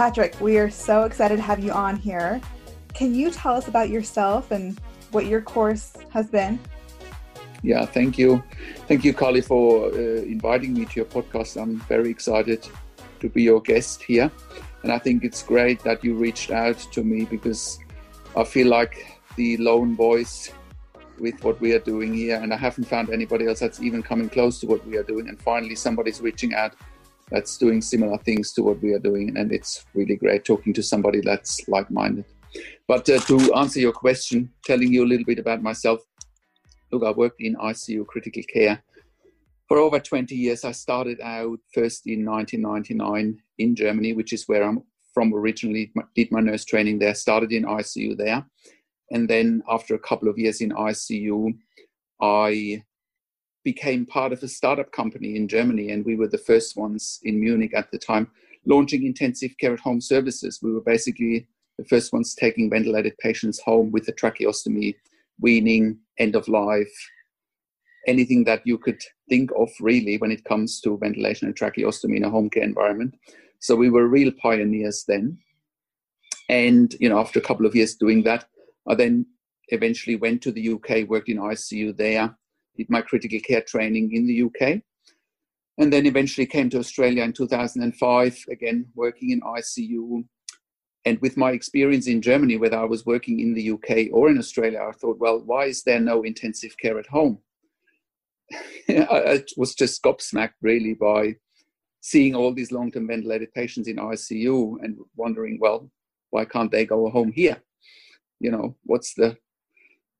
Patrick, we are so excited to have you on here. Can you tell us about yourself and what your course has been? Yeah, thank you. Thank you, Carly, for uh, inviting me to your podcast. I'm very excited to be your guest here. And I think it's great that you reached out to me because I feel like the lone voice with what we are doing here. And I haven't found anybody else that's even coming close to what we are doing. And finally, somebody's reaching out that's doing similar things to what we are doing. And it's really great talking to somebody that's like minded. But uh, to answer your question, telling you a little bit about myself. Look, I worked in ICU critical care for over 20 years. I started out first in 1999 in Germany, which is where I'm from originally, did my nurse training there, started in ICU there. And then after a couple of years in ICU, I became part of a startup company in Germany, and we were the first ones in Munich at the time launching intensive care at home services. We were basically the first ones taking ventilated patients home with a tracheostomy, weaning, end of life, anything that you could think of really when it comes to ventilation and tracheostomy in a home care environment. So we were real pioneers then. And you know, after a couple of years doing that, I then eventually went to the UK, worked in ICU there, did my critical care training in the UK, and then eventually came to Australia in 2005, again working in ICU. And with my experience in Germany, whether I was working in the UK or in Australia, I thought, well, why is there no intensive care at home? I was just gobsmacked really by seeing all these long term ventilated patients in ICU and wondering, well, why can't they go home here? You know, what's the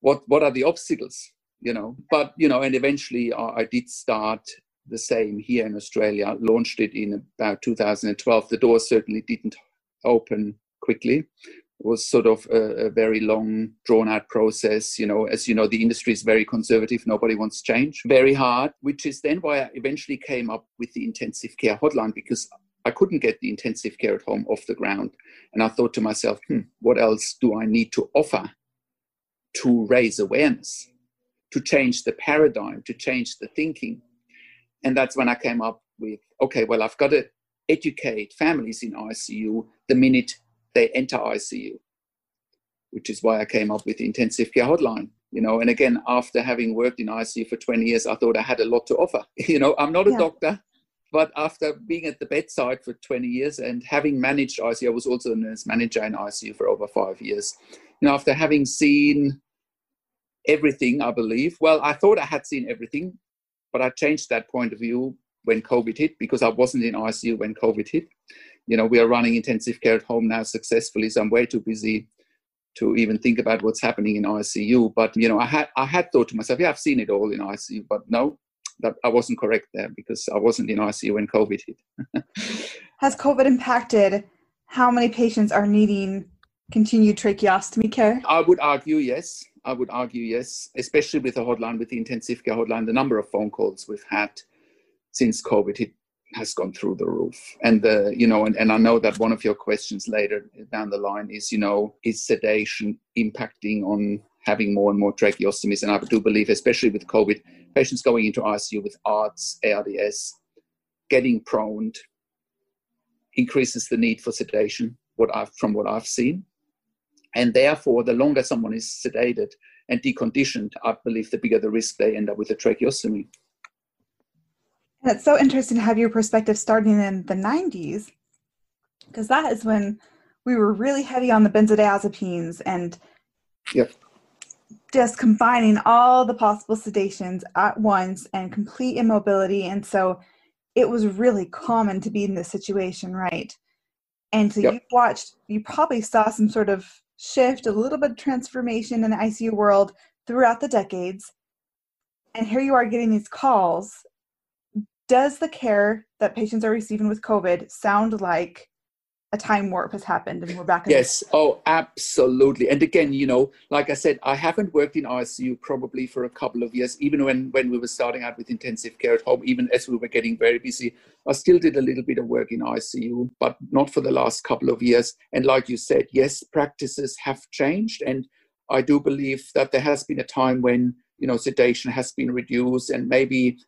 what what are the obstacles? You know but you know and eventually uh, i did start the same here in australia launched it in about 2012 the door certainly didn't open quickly. It was sort of a, a, very long drawn out process you know. As you know the industry is very conservative. Nobody wants change. Very hard which is then why i eventually came up with the intensive care hotline because i couldn't get the intensive care at home off the ground. And i thought to myself hmm, what else do i need to offer to raise awareness to change the paradigm, to change the thinking. And that's when I came up with okay, well, I've got to educate families in ICU the minute they enter ICU, which is why I came up with the intensive care hotline. You know, and again, after having worked in ICU for 20 years, I thought I had a lot to offer. You know, I'm not a yeah. doctor, but after being at the bedside for 20 years and having managed ICU, I was also a nurse manager in ICU for over five years. You know, after having seen everything, I believe. Well, I thought I had seen everything, but I changed that point of view when COVID hit because I wasn't in ICU when COVID hit. You know, we are running intensive care at home now successfully, so I'm way too busy to even think about what's happening in ICU. But you know, I had I had thought to myself, yeah, I've seen it all in ICU, but no, that I wasn't correct there because I wasn't in ICU when COVID hit. Has COVID impacted how many patients are needing continued tracheostomy care? I would argue yes. I would argue yes, especially with the hotline, with the intensive care hotline. The number of phone calls we've had since COVID it has gone through the roof. And the, you know, and, and I know that one of your questions later down the line is, you know, is sedation impacting on having more and more tracheostomies? And I do believe, especially with COVID, patients going into ICU with ARDS, ARDS, getting prone increases the need for sedation. What I've from what I've seen, and therefore, the longer someone is sedated and deconditioned, I believe the bigger the risk they end up with a tracheostomy. And it's so interesting to have your perspective starting in the 90s, because that is when we were really heavy on the benzodiazepines and yep. just combining all the possible sedations at once and complete immobility. And so it was really common to be in this situation, right? And so Yep. you watched, you probably saw some sort of shift, a little bit of transformation in the ICU world throughout the decades. And here you are getting these calls. Does the care that patients are receiving with COVID sound like a time warp has happened and we're back Yes. Oh, absolutely. And again, you know, like I said, I haven't worked in ICU probably for a couple of years, even when, when we were starting out with intensive care at home, even as we were getting very busy. I still did a little bit of work in ICU, but not for the last couple of years. And like you said, yes, practices have changed. And I do believe that there has been a time when, you know, sedation has been reduced and maybe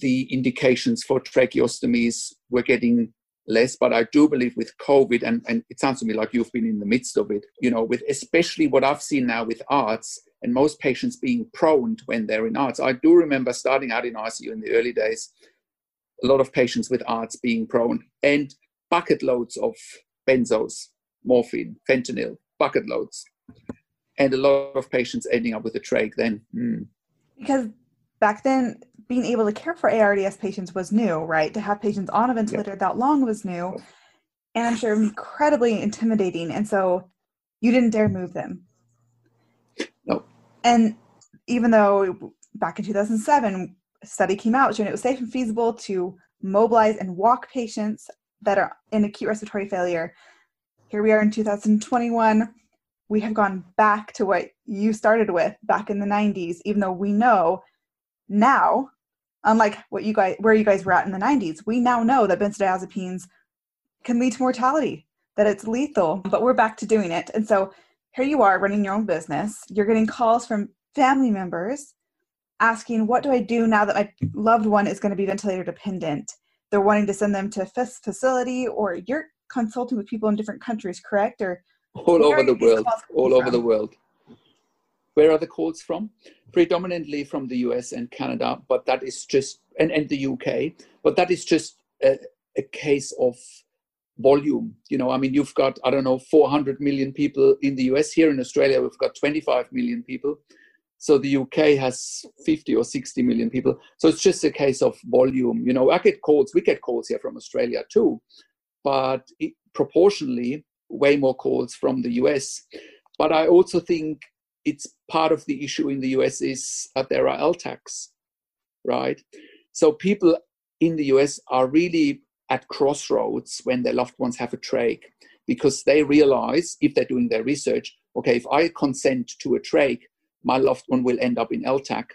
the indications for tracheostomies were getting less but i do believe with covid and, and it sounds to me like you've been in the midst of it you know with especially what i've seen now with ARDS and most patients being prone when they're in ARDS i do remember starting out in icu in the early days a lot of patients with ARDS being prone and bucket loads of benzos morphine fentanyl bucket loads and a lot of patients ending up with a trach then Hmm. because back then being able to care for ARDS patients was new, right? To have patients on a ventilator that long was new, and I'm sure incredibly intimidating. And so you didn't dare move them. No. And even though back in 2007, a study came out showing it was safe and feasible to mobilize and walk patients that are in acute respiratory failure. Here we are in 2021. We have gone back to what you started with back in the 90s, even though we know now, unlike what you guys where you guys were at in the 90s, we now know that benzodiazepines can lead to mortality, that it's lethal, but we're back to doing it. And so here you are running your own business. You're getting calls from family members asking, What do I do now that my loved one is going to be ventilator dependent? They're wanting to send them to a facility, or you're consulting with people in different countries, correct? Or all over the world all over from? the world where are the calls from? Predominantly from the us and canada but that is just and, and the uk but that is just a, a case of volume you know. I mean you've got i don't know 400 million people in the us here in australia we've got 25 million people. So the uk has 50 or 60 million people. So it's just a case of volume you know. I get calls we get calls here from australia too but it, proportionally way more calls from the us but i also think it's part of the issue in the us is that there are ltacs right? So people in the us are really at crossroads when their loved ones have a trach because they realize if they're doing their research okay if i consent to a trach my loved one will end up in ltac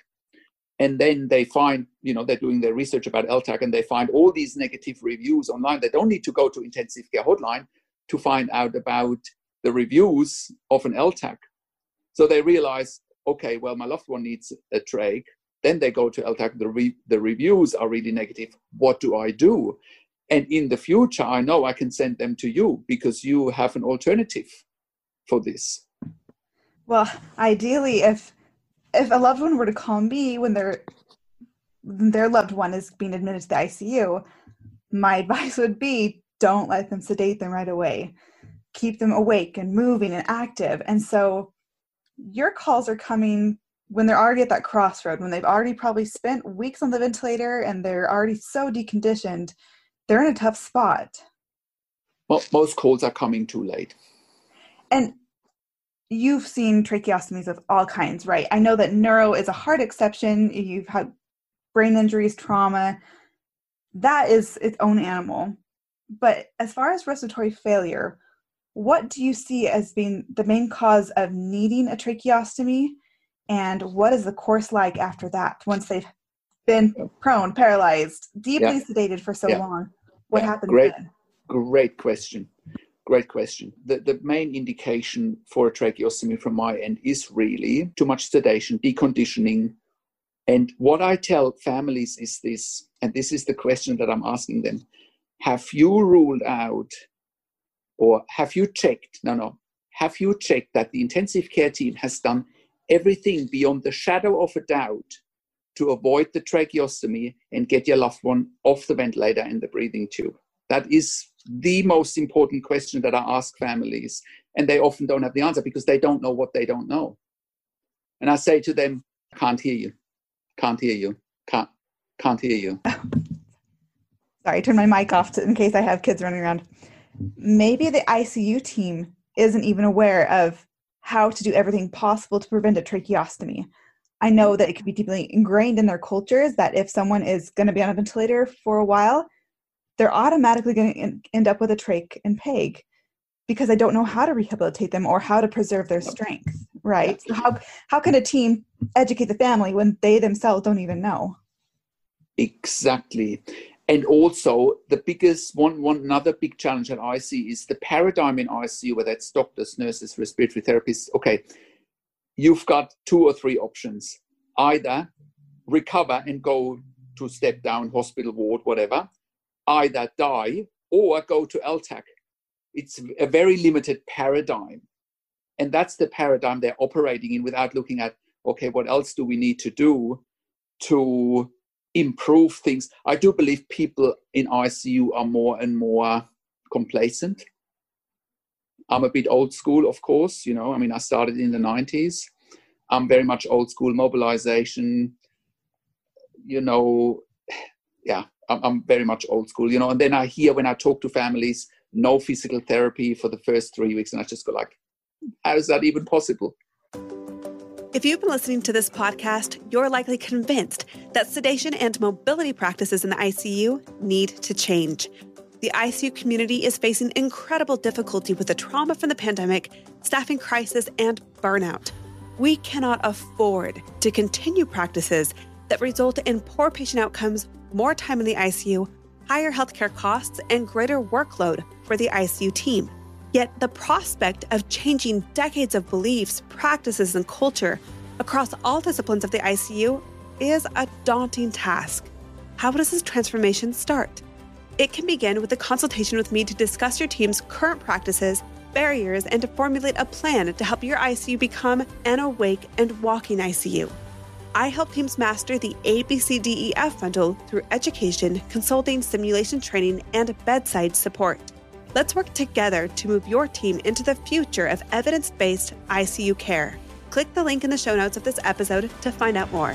and then they find you know they're doing their research about ltac and they find all these negative reviews online. They don't need to go to intensive care hotline to find out about the reviews of an ltac so they realize okay well my loved one needs a trach. Then they go to ltac the, re- the reviews are really negative. What do i do? And in the future i know i can send them to you because you have an alternative for this. Well, ideally, if if a loved one were to call me when their their loved one is being admitted to the ICU, my advice would be don't let them sedate them right away. Keep them awake and moving and active. And so your calls are coming when they're already at that crossroad, when they've already probably spent weeks on the ventilator and they're already so deconditioned, they're in a tough spot. Mo- most calls are coming too late And you've seen tracheostomies of all kinds, right? I know that neuro is a hard exception. You've had brain injuries, trauma. That is its own animal. But as far as respiratory failure, what do you see as being the main cause of needing a tracheostomy? And what is the course like after that once they've been prone, paralyzed, deeply sedated for so Yeah. long? What Yeah, happens great. then? Great question. Great question. The, the main indication for a tracheostomy from my end is really too much sedation, deconditioning. And what I tell families is this, and this is the question that I'm asking them Have you ruled out or have you checked? No, no. Have you checked that the intensive care team has done everything beyond the shadow of a doubt to avoid the tracheostomy and get your loved one off the ventilator and the breathing tube? That is the most important question that I ask families. And they often don't have the answer because they don't know what they don't know. And I say to them, can't hear you, can't hear you, can't, can't hear you. sorry, turn my mic off to, in case I have kids running around. Maybe the ICU team isn't even aware of how to do everything possible to prevent a tracheostomy. I know that it could be deeply ingrained in their cultures that if someone is going to be on a ventilator for a while, they're automatically going to end up with a trach and peg because I don't know how to rehabilitate them or how to preserve their strength, right? So how how can a team educate the family when they themselves don't even know? Exactly. And also the biggest one one another big challenge that I see is the paradigm in ICU, whether it's doctors, nurses, respiratory therapists. Okay, you've got two or three options. Either recover and go to step down hospital ward, whatever, either die or go to LTAC it's a very limited paradigm and that's the paradigm they're operating in without looking at okay what else do we need to do to improve things. I do believe people in icu are more and more complacent. I'm a bit old school of course you know. I mean i started in the 90s i'm very much old school mobilization you know. Yeah I'm, I'm very much old school you know. And then i hear when i talk to families no physical therapy for the first three weeks. And I just go like, how is that even possible? If you've been listening to this podcast, you're likely convinced that sedation and mobility practices in the ICU need to change. The ICU community is facing incredible difficulty with the trauma from the pandemic, staffing crisis, and burnout. We cannot afford to continue practices that result in poor patient outcomes, more time in the ICU, higher healthcare costs, and greater workload for the ICU team. Yet the prospect of changing decades of beliefs, practices, and culture across all disciplines of the ICU is a daunting task. How does this transformation start? It can begin with a consultation with me to discuss your team's current practices, barriers, and to formulate a plan to help your ICU become an awake and walking ICU. I help teams master the ABCDEF bundle through education, consulting, simulation training, and bedside support. Let's work together to move your team into the future of evidence based ICU care. Click the link in the show notes of this episode to find out more.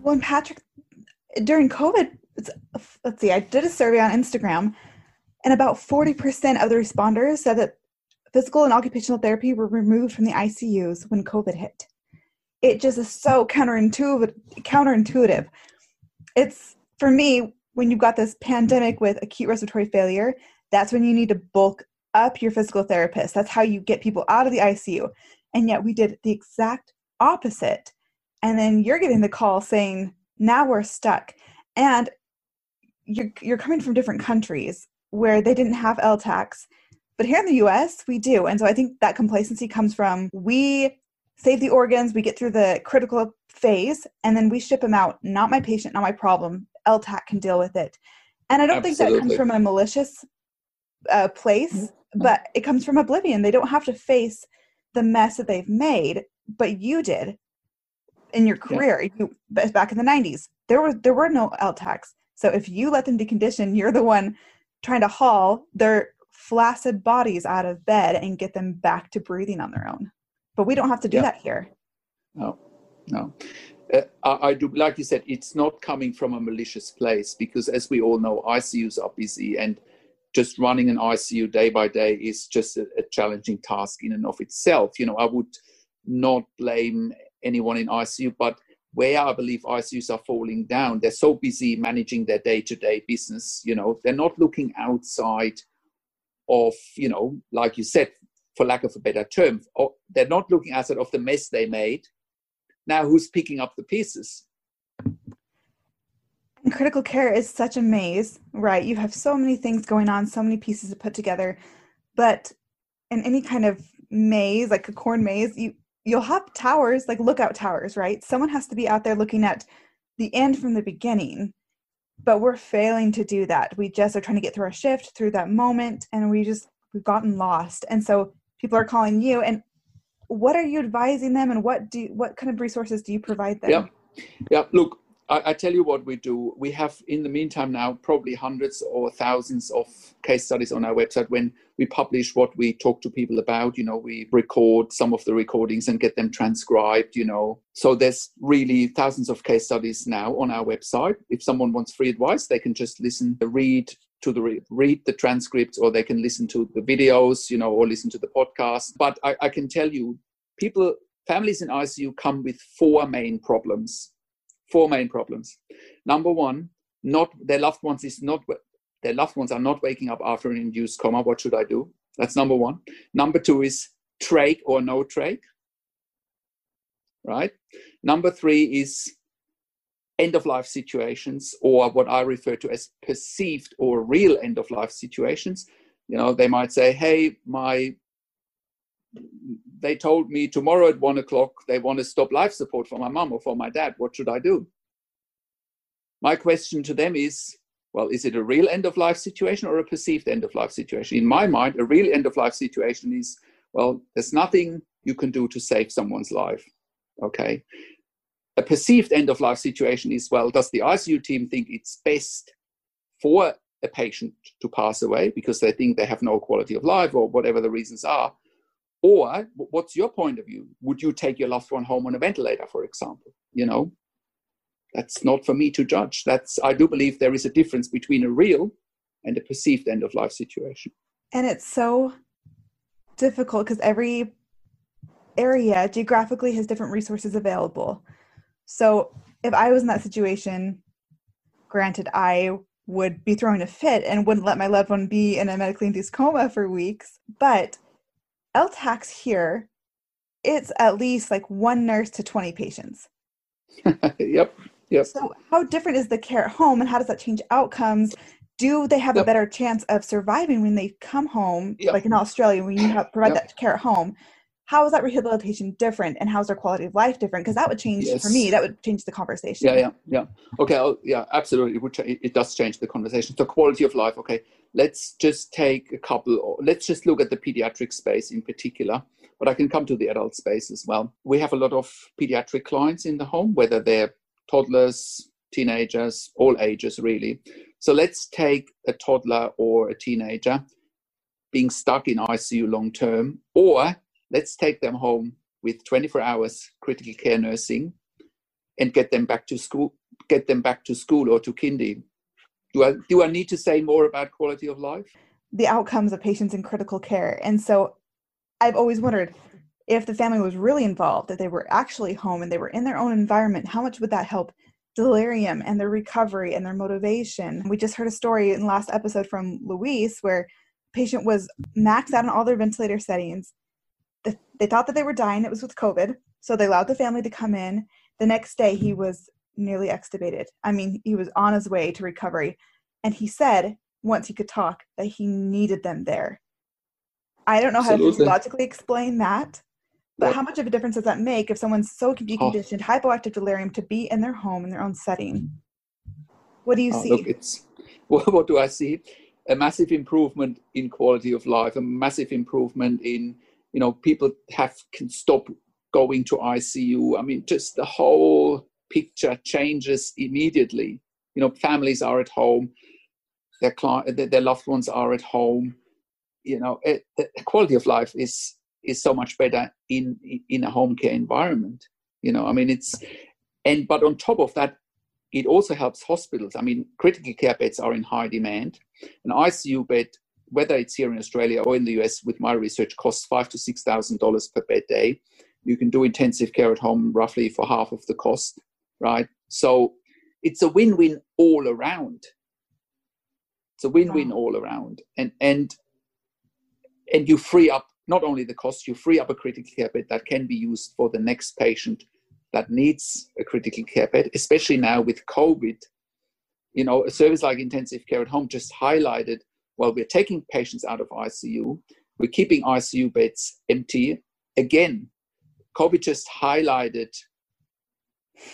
When Patrick, during COVID, let's see, I did a survey on Instagram, and about 40% of the responders said that physical and occupational therapy were removed from the ICUs when COVID hit. It just is so counterintuitive. Counterintuitive. It's for me when you've got this pandemic with acute respiratory failure. That's when you need to bulk up your physical therapist. That's how you get people out of the ICU. And yet we did the exact opposite. And then you're getting the call saying, now we're stuck. And you're, you're coming from different countries where they didn't have LTACs but here in the US, we do. And so I think that complacency comes from we save the organs, we get through the critical phase, and then we ship them out. Not my patient, not my problem. LTAC can deal with it. And I don't Absolutely. think that comes from a malicious uh, place, mm-hmm. but it comes from oblivion. They don't have to face the mess that they've made, but you did in your career. Yeah. You back in the '90s, there were there were no LTACs. So if you let them decondition, you're the one trying to haul their flaccid bodies out of bed and get them back to breathing on their own. But we don't have to do yeah. that here. No, no. Uh, I, I, do, like you said, it's not coming from a malicious place because, as we all know, ICUs are busy and just running an ICU day by day is just a, a challenging task in and of itself. You know, I would not blame anyone in ICU, but where I believe ICUs are falling down, they're so busy managing their day to day business. You know, they're not looking outside of, you know, like you said, for lack of a better term, or they're not looking at it of the mess they made. Now, who's picking up the pieces? And critical care is such a maze, right? You have so many things going on, so many pieces to put together. But in any kind of maze, like a corn maze, you you'll have towers, like lookout towers, right? Someone has to be out there looking at the end from the beginning but we're failing to do that we just are trying to get through our shift through that moment and we just we've gotten lost and so people are calling you and what are you advising them and what do what kind of resources do you provide them yeah yeah look I, I, tell you what we do. We have, in the meantime, now probably hundreds or thousands of case studies on our website. When we publish what we talk to people about, you know, we record some of the recordings and get them transcribed, you know. So there's really thousands of case studies now on our website. If someone wants free advice, they can just listen, read to the read the transcripts, or they can listen to the videos, you know, or listen to the podcast. But I, I can tell you, people, families in ICU come with four main problems four main problems. Number one, not their loved ones is not their loved ones are not waking up after an induced coma. What should I do? That's number one. Number two is trach or no trach. Right. Number three is end of life situations, or what I refer to as perceived or real end of life situations. You know, they might say, "Hey, my they told me tomorrow at one o'clock they want to stop life support for my mom or for my dad. What should I do? My question to them is well, is it a real end of life situation or a perceived end of life situation? In my mind, a real end of life situation is well, there's nothing you can do to save someone's life. Okay. A perceived end of life situation is well, does the ICU team think it's best for a patient to pass away because they think they have no quality of life or whatever the reasons are? Or what's your point of view? Would you take your loved one home on a ventilator, for example? You know, that's not for me to judge. That's I do believe there is a difference between a real and a perceived end of life situation. And it's so difficult because every area geographically has different resources available. So if I was in that situation, granted, I would be throwing a fit and wouldn't let my loved one be in a medically induced coma for weeks. But LTACs here, it's at least like one nurse to 20 patients. yep. Yep. So, how different is the care at home and how does that change outcomes? Do they have yep. a better chance of surviving when they come home, yep. like in Australia, when you have, provide yep. that care at home? How is that rehabilitation different and how's their quality of life different? Because that would change yes. for me, that would change the conversation. Yeah, yeah, yeah. Okay, I'll, yeah, absolutely. It, would ch- it does change the conversation. So, quality of life, okay let's just take a couple, let's just look at the pediatric space in particular, but I can come to the adult space as well. We have a lot of pediatric clients in the home, whether they're toddlers, teenagers, all ages really. So let's take a toddler or a teenager being stuck in ICU long term, or let's take them home with 24 hours critical care nursing and get them back to school, get them back to school or to kindy do I do I need to say more about quality of life? The outcomes of patients in critical care. And so I've always wondered if the family was really involved, that they were actually home and they were in their own environment, how much would that help delirium and their recovery and their motivation? We just heard a story in the last episode from Luis where patient was maxed out on all their ventilator settings. They thought that they were dying, it was with COVID. So they allowed the family to come in. The next day, he was nearly extubated. I mean, he was on his way to recovery. And he said, once he could talk, that he needed them there. I don't know Absolutely. how to logically explain that, but how much of a difference does that make if someone's so oh. deconditioned, oh. hypoactive delirium to be in their home, in their own setting? What do you oh, see? Look, it's, what do I see? A massive improvement in quality of life, a massive improvement in, you know, people have can stop going to ICU. I mean, just the whole picture changes immediately. You know, families are at home, their client, their loved ones are at home. You know, it, the quality of life is is so much better in in a home care environment. You know, I mean, it's and but on top of that, it also helps hospitals. I mean, critical care beds are in high demand. An ICU bed, whether it's here in Australia or in the US, with my research, costs five to six thousand dollars per bed day. You can do intensive care at home roughly for half of the cost right? So it's a win-win all around. It's a win-win wow. all around, and and and you free up not only the cost, you free up a critical care bed that can be used for the next patient that needs a critical care bed, especially now with COVID. You know, a service like intensive care at home just highlighted well, we're taking patients out of ICU, we're keeping ICU beds empty. Again, COVID just highlighted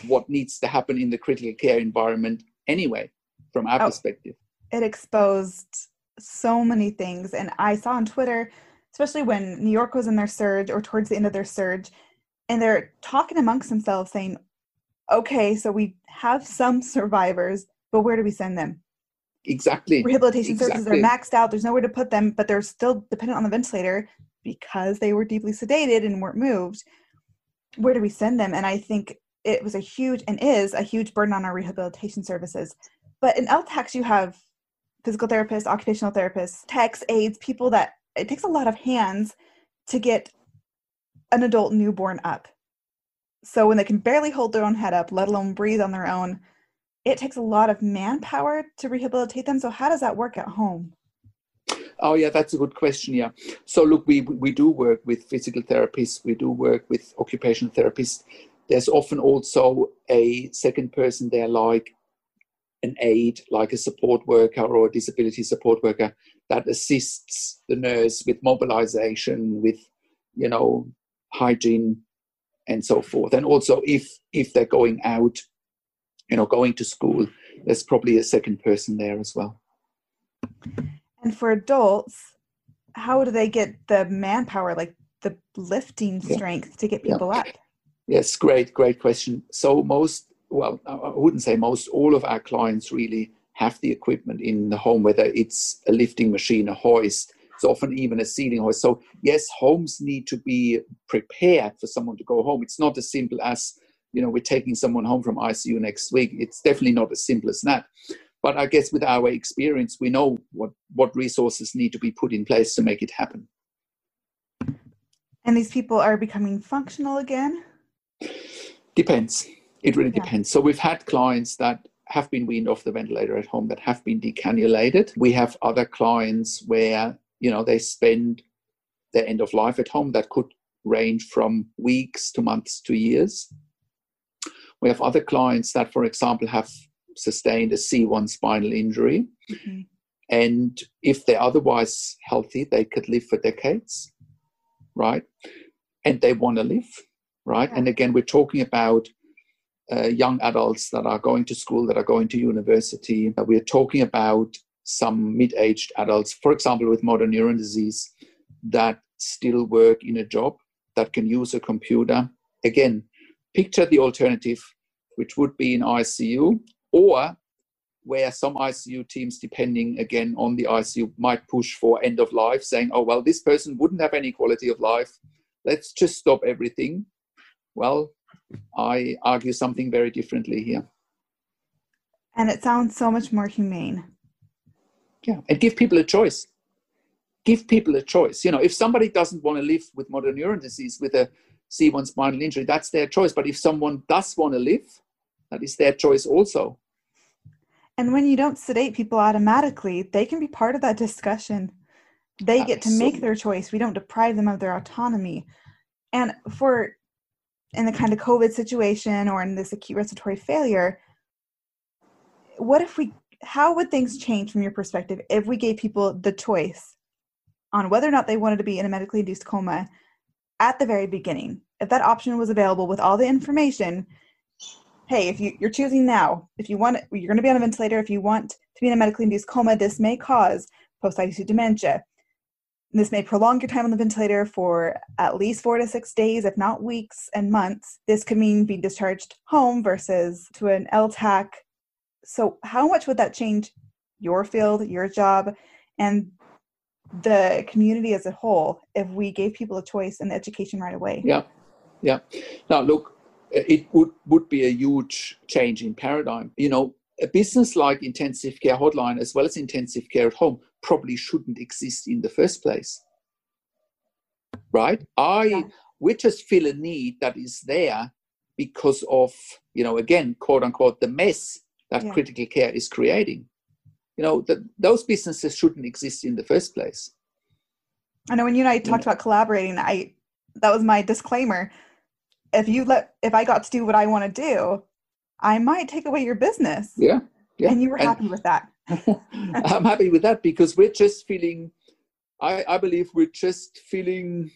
what needs to happen in the critical care environment anyway, from our oh, perspective. It exposed so many things. And I saw on Twitter, especially when New York was in their surge or towards the end of their surge, and they're talking amongst themselves saying, okay, so we have some survivors, but where do we send them? Exactly. Rehabilitation exactly. services are maxed out. There's nowhere to put them, but they're still dependent on the ventilator because they were deeply sedated and weren't moved. Where do we send them? And I think it was a huge and is a huge burden on our rehabilitation services. But in LTACs, you have physical therapists, occupational therapists, techs, aides, people that it takes a lot of hands to get an adult newborn up. So when they can barely hold their own head up, let alone breathe on their own, it takes a lot of manpower to rehabilitate them. So how does that work at home? Oh yeah, that's a good question. Yeah. So look, we we do work with physical therapists. We do work with occupational therapists. There's often also a second person there, like an aide, like a support worker or a disability support worker, that assists the nurse with mobilization, with you know hygiene and so forth. And also, if if they're going out, you know, going to school, there's probably a second person there as well. And for adults, how do they get the manpower, like the lifting strength, yeah. to get people yeah. up? Yes, great, great question. So most, well, I wouldn't say most, all of our clients really have the equipment in the home, whether it's a lifting machine, a hoist, it's often even a ceiling hoist. So yes, homes need to be prepared for someone to go home. It's not as simple as, you know, we're taking someone home from ICU next week. It's definitely not as simple as that. But I guess with our experience, we know what, what resources need to be put in place to make it happen. And these people are becoming functional again? Depends. It really yeah. depends. So we've had clients that have been weaned off the ventilator at home that have been decannulated. We have other clients where, you know, they spend their end of life at home that could range from weeks to months to years. We have other clients that, for example, have sustained a C1 spinal injury. Mm-hmm. And if they're otherwise healthy, they could live for decades, right? And they want to live, right? And again, we're talking about uh, young adults that are going to school, that are going to university. We're talking about some mid aged adults, for example, with motor neuron disease, that still work in a job, that can use a computer. Again, picture the alternative, which would be in ICU or where some ICU teams, depending again on the ICU, might push for end of life, saying, oh, well, this person wouldn't have any quality of life. Let's just stop everything. Well, I argue something very differently here. And it sounds so much more humane. Yeah, and give people a choice. Give people a choice. You know, if somebody doesn't want to live with motor neuron disease with a C1 spinal injury, that's their choice. But if someone does want to live, that is their choice also. And when you don't sedate people automatically, they can be part of that discussion. They get to make their choice. We don't deprive them of their autonomy. And for in the kind of COVID situation or in this acute respiratory failure, what if we, how would things change from your perspective if we gave people the choice on whether or not they wanted to be in a medically induced coma at the very beginning? If that option was available with all the information, hey, if you, you're choosing now, if you want, you're going to be on a ventilator. If you want to be in a medically induced coma, this may cause post ICU dementia. This may prolong your time on the ventilator for at least four to six days, if not weeks and months. This could mean being discharged home versus to an LTAC. So, how much would that change your field, your job, and the community as a whole if we gave people a choice and education right away? Yeah, yeah. Now, look, it would, would be a huge change in paradigm. You know, a business like intensive care hotline as well as intensive care at home probably shouldn't exist in the first place. Right? I yeah. we just feel a need that is there because of, you know, again, quote unquote, the mess that yeah. critical care is creating. You know, that those businesses shouldn't exist in the first place. I know when you and I talked yeah. about collaborating, I that was my disclaimer if you let if I got to do what I want to do, I might take away your business. Yeah. yeah. And you were happy with that. I'm happy with that because we're just feeling I, I believe we're just feeling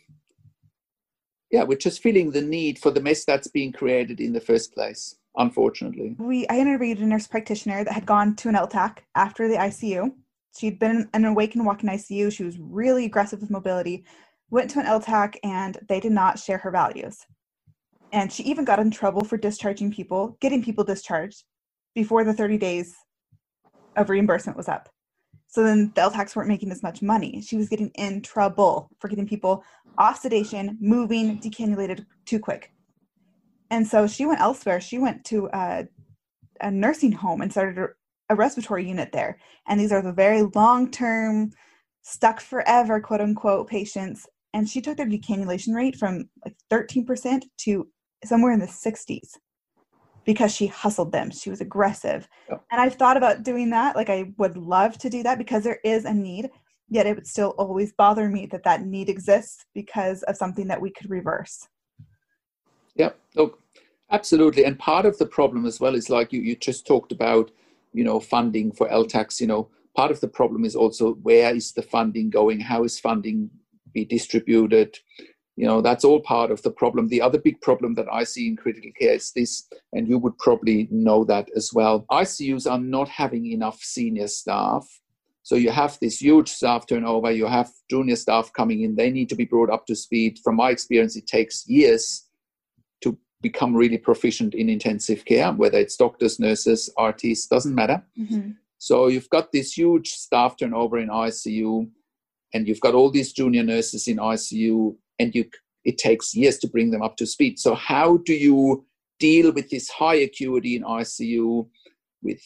yeah, we're just feeling the need for the mess that's being created in the first place, unfortunately. We I interviewed a nurse practitioner that had gone to an LTAC after the ICU. She'd been an awake and walking ICU. She was really aggressive with mobility, went to an LTAC and they did not share her values And she even got in trouble for discharging people, getting people discharged before the 30 days of reimbursement was up. So then the LTACs weren't making as much money. She was getting in trouble for getting people off sedation, moving, decannulated too quick. And so she went elsewhere. She went to a, a nursing home and started a, respiratory unit there. And these are the very long term, stuck forever, quote unquote, patients. And she took their decannulation rate from like 13% to somewhere in the 60s because she hustled them. She was aggressive. Yep. And I've thought about doing that. Like I would love to do that because there is a need, yet it would still always bother me that that need exists because of something that we could reverse. Yeah, look, absolutely. And part of the problem as well is like you, you just talked about, you know, funding for LTACs, you know, part of the problem is also where is the funding going? How is funding be distributed? you know that's all part of the problem the other big problem that i see in critical care is this and you would probably know that as well icus are not having enough senior staff so you have this huge staff turnover you have junior staff coming in they need to be brought up to speed from my experience it takes years become really proficient in intensive care whether it's doctors nurses rts doesn't matter mm-hmm. so you've got this huge staff turnover in icu and you've got all these junior nurses in icu and you it takes years to bring them up to speed. So how do you deal with this high acuity in ICU with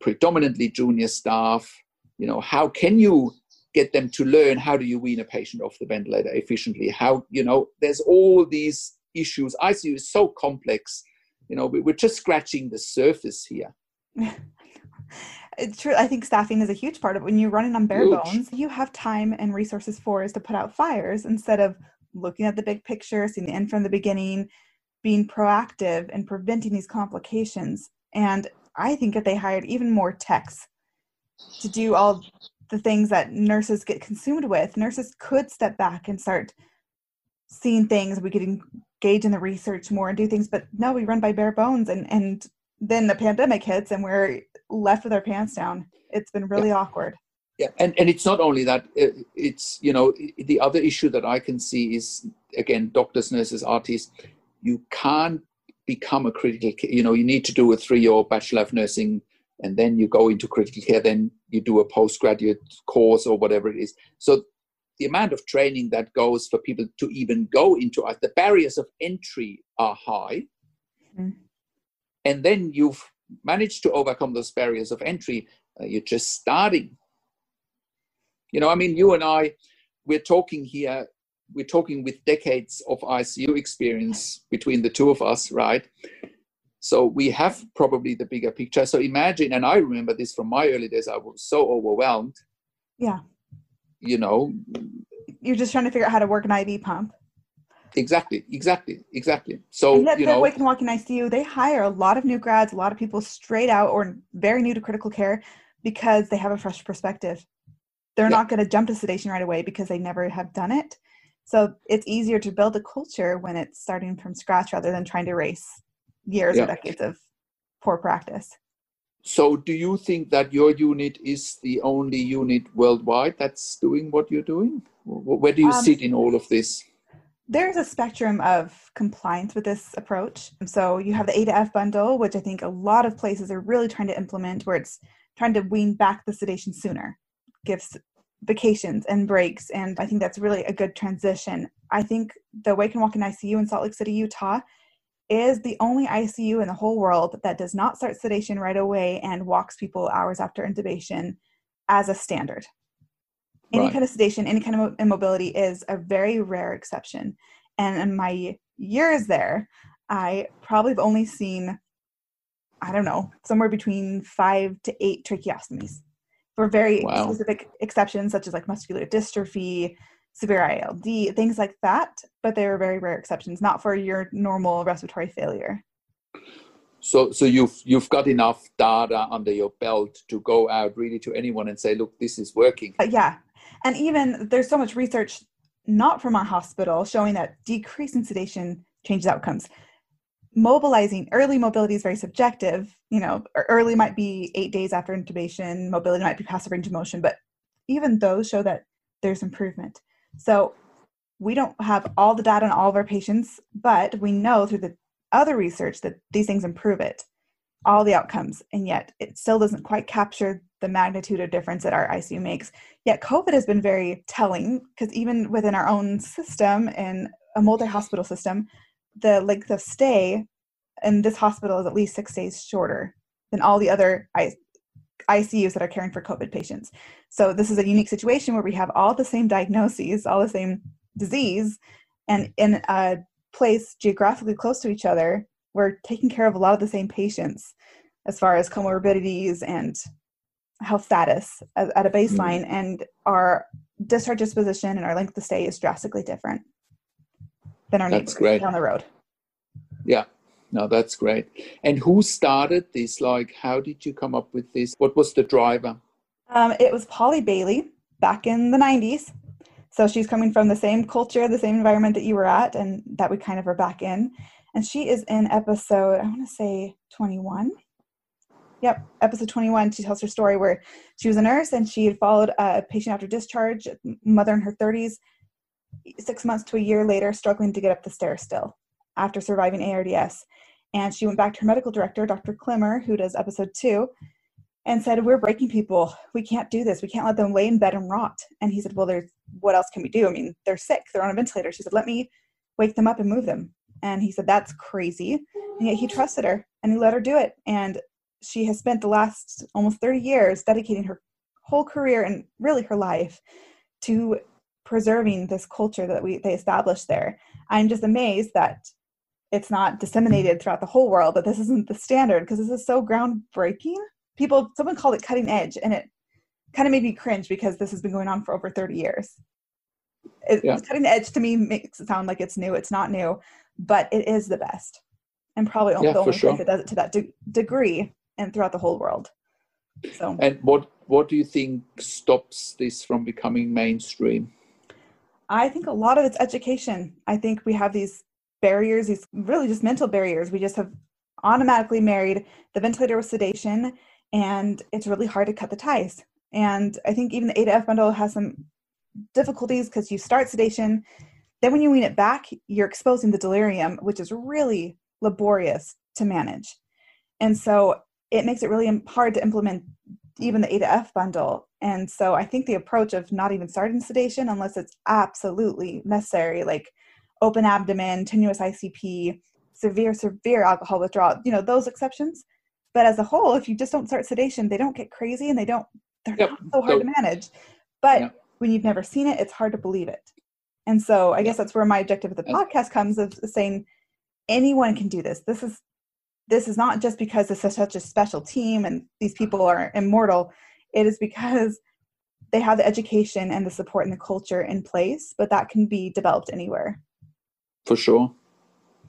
predominantly junior staff? You know, how can you get them to learn how do you wean a patient off the ventilator efficiently? How, you know, there's all these issues. ICU is so complex. You know, we're just scratching the surface here. it's true. I think staffing is a huge part of it. When you're running on bare huge. bones, you have time and resources for is to put out fires instead of looking at the big picture, seeing the end from the beginning, being proactive and preventing these complications. And I think if they hired even more techs to do all the things that nurses get consumed with, nurses could step back and start seeing things. We could engage in the research more and do things. But no, we run by bare bones, and and then the pandemic hits, and we're left with our pants down. It's been really yeah. awkward yeah and, and it's not only that it's you know the other issue that i can see is again doctors nurses artists you can't become a critical you know you need to do a three-year bachelor of nursing and then you go into critical care then you do a postgraduate course or whatever it is so the amount of training that goes for people to even go into it the barriers of entry are high mm. and then you've managed to overcome those barriers of entry uh, you're just starting you know, I mean, you and I, we're talking here, we're talking with decades of ICU experience between the two of us, right? So we have probably the bigger picture. So imagine, and I remember this from my early days, I was so overwhelmed. Yeah. You know, you're just trying to figure out how to work an IV pump. Exactly, exactly, exactly. So and you know, Wake and Walk in ICU, they hire a lot of new grads, a lot of people straight out or very new to critical care because they have a fresh perspective they're yeah. not going to jump to sedation right away because they never have done it. So it's easier to build a culture when it's starting from scratch rather than trying to erase years yeah. or decades of poor practice. So, do you think that your unit is the only unit worldwide that's doing what you're doing? Where do you um, sit in all of this? There's a spectrum of compliance with this approach. So, you have the A to F bundle, which I think a lot of places are really trying to implement, where it's trying to wean back the sedation sooner gives vacations and breaks and i think that's really a good transition i think the wake and walk in icu in salt lake city utah is the only icu in the whole world that does not start sedation right away and walks people hours after intubation as a standard any right. kind of sedation any kind of immobility is a very rare exception and in my years there i probably have only seen i don't know somewhere between five to eight tracheostomies for very wow. specific exceptions such as like muscular dystrophy severe ild things like that but they are very rare exceptions not for your normal respiratory failure. So so you've you've got enough data under your belt to go out really to anyone and say look this is working. Uh, yeah. And even there's so much research not from our hospital showing that decreasing sedation changes outcomes. Mobilizing early mobility is very subjective you know early might be eight days after intubation mobility might be passive range of motion but even those show that there's improvement so we don't have all the data on all of our patients, but we know through the other research that these things improve it, all the outcomes, and yet it still doesn't quite capture the magnitude of difference that our ICU makes. Yet COVID has been very telling because even within our own system and a multi-hospital system, the length of stay in this hospital is at least six days shorter than all the other ICUs that are caring for COVID patients. So this is a unique situation where we have all the same diagnoses, all the same disease, and in a place geographically close to each other, we're taking care of a lot of the same patients as far as comorbidities and health status at, a mm-hmm. baseline, mm-hmm. and our discharge disposition and our length of stay is drastically different than our neighbors down the road. Yeah, no, that's great. And who started this? Like, how did you come up with this? What was the driver? Um, it was Polly Bailey back in the 90s. So she's coming from the same culture, the same environment that you were at, and that we kind of are back in. And she is in episode, I want to say 21. Yep, episode 21. She tells her story where she was a nurse and she had followed a patient after discharge, mother in her 30s, six months to a year later, struggling to get up the stairs still after surviving ARDS. And she went back to her medical director, Dr. Clemmer, who does episode two, and said, We're breaking people. We can't do this. We can't let them lay in bed and rot. And he said, Well, there's what else can we do? I mean, they're sick, they're on a ventilator. She said, Let me wake them up and move them. And he said, That's crazy. And yet he trusted her and he let her do it. And she has spent the last almost 30 years dedicating her whole career and really her life to preserving this culture that we they established there. I'm just amazed that it's not disseminated throughout the whole world that this isn't the standard because this is so groundbreaking. People someone called it cutting edge and it kind of made me cringe because this has been going on for over 30 years. It, yeah. cutting edge to me makes it sound like it's new it's not new but it is the best and probably yeah, the only sure. place that does it to that de- degree and throughout the whole world. So. And what what do you think stops this from becoming mainstream? I think a lot of it's education. I think we have these barriers, these really just mental barriers. We just have automatically married the ventilator with sedation, and it's really hard to cut the ties. And I think even the A to F bundle has some difficulties because you start sedation, then when you wean it back, you're exposing the delirium, which is really laborious to manage. And so it makes it really hard to implement even the A to F bundle. And so I think the approach of not even starting sedation unless it's absolutely necessary, like open abdomen, tenuous ICP, severe, severe alcohol withdrawal, you know, those exceptions. But as a whole, if you just don't start sedation, they don't get crazy and they don't, they're yep. not so hard so, to manage. But when you've never seen it, it's hard to believe it. And so I guess that's where my objective of the podcast comes of saying anyone can do this. This is this is not just because it's such a special team and these people are immortal. It is because they have the education and the support and the culture in place, but that can be developed anywhere for sure.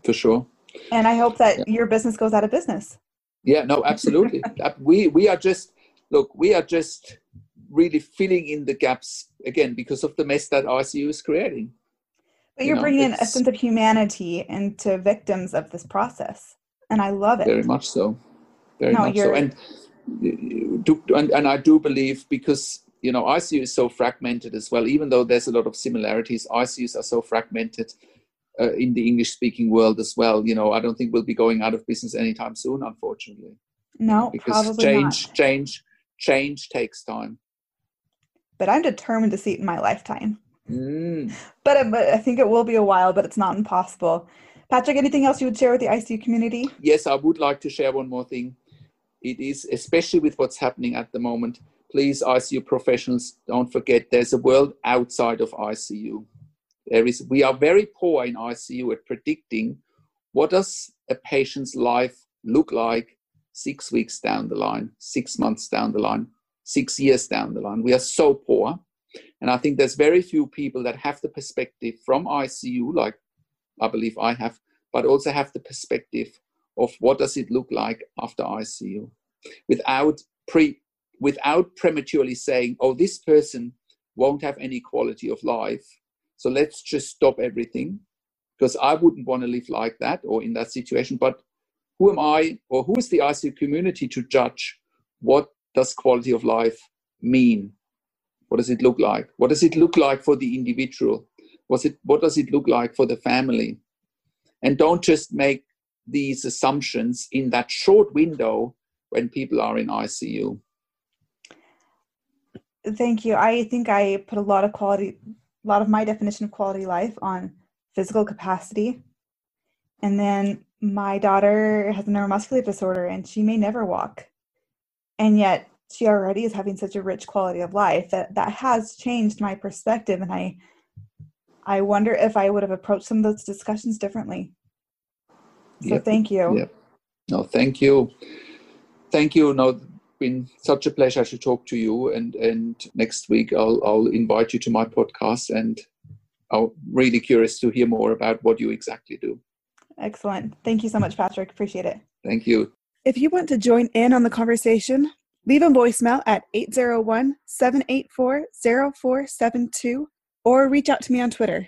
For sure. And i hope that yeah. your business goes out of business. Yeah no absolutely. We we are just look we are just really filling in the gaps again because of the mess that icu is creating. But you're you know, bringing in a sense of humanity into victims of this process and i love it. Very much so. Very no, much so. and, and and i do believe because you know icu is so fragmented as well even though there's a lot of similarities icus are so fragmented uh, in the English speaking world as well. You know, I don't think we'll be going out of business anytime soon, unfortunately. No, because change, not. change, change takes time. But I'm determined to see it in my lifetime. Mm. But, uh, but I think it will be a while, but it's not impossible. Patrick, anything else you would share with the ICU community? Yes, I would like to share one more thing. It is, especially with what's happening at the moment, please, ICU professionals, don't forget there's a world outside of ICU. There is, we are very poor in ICU at predicting what does a patient's life look like six weeks down the line, six months down the line, six years down the line. We are so poor. And I think there's very few people that have the perspective from ICU, like I believe I have, but also have the perspective of what does it look like after ICU without pre without prematurely saying, oh, this person won't have any quality of life so let's just stop everything because I wouldn't want to live like that or in that situation. But who am I or who is the ICU community to judge what does quality of life mean? What does it look like? What does it look like for the individual? Was it what does it look like for the family? And don't just make these assumptions in that short window when people are in ICU. Thank you. I think I put a lot of quality, a lot of my definition of quality life on physical capacity. And then my daughter has a neuromuscular disorder and she may never walk. And yet she already is having such a rich quality of life that that has changed my perspective. And I, I wonder if I would have approached some of those discussions differently. So yep. thank you. Yep. No, thank you. Thank you. No, been such a pleasure to talk to you. And and next week I'll I'll invite you to my podcast, and I'm really curious to hear more about what you exactly do. Excellent. Thank you so much, Patrick. Appreciate it. Thank you. If you want to join in on the conversation, leave a voicemail at 801 784 0472 or reach out to me on Twitter.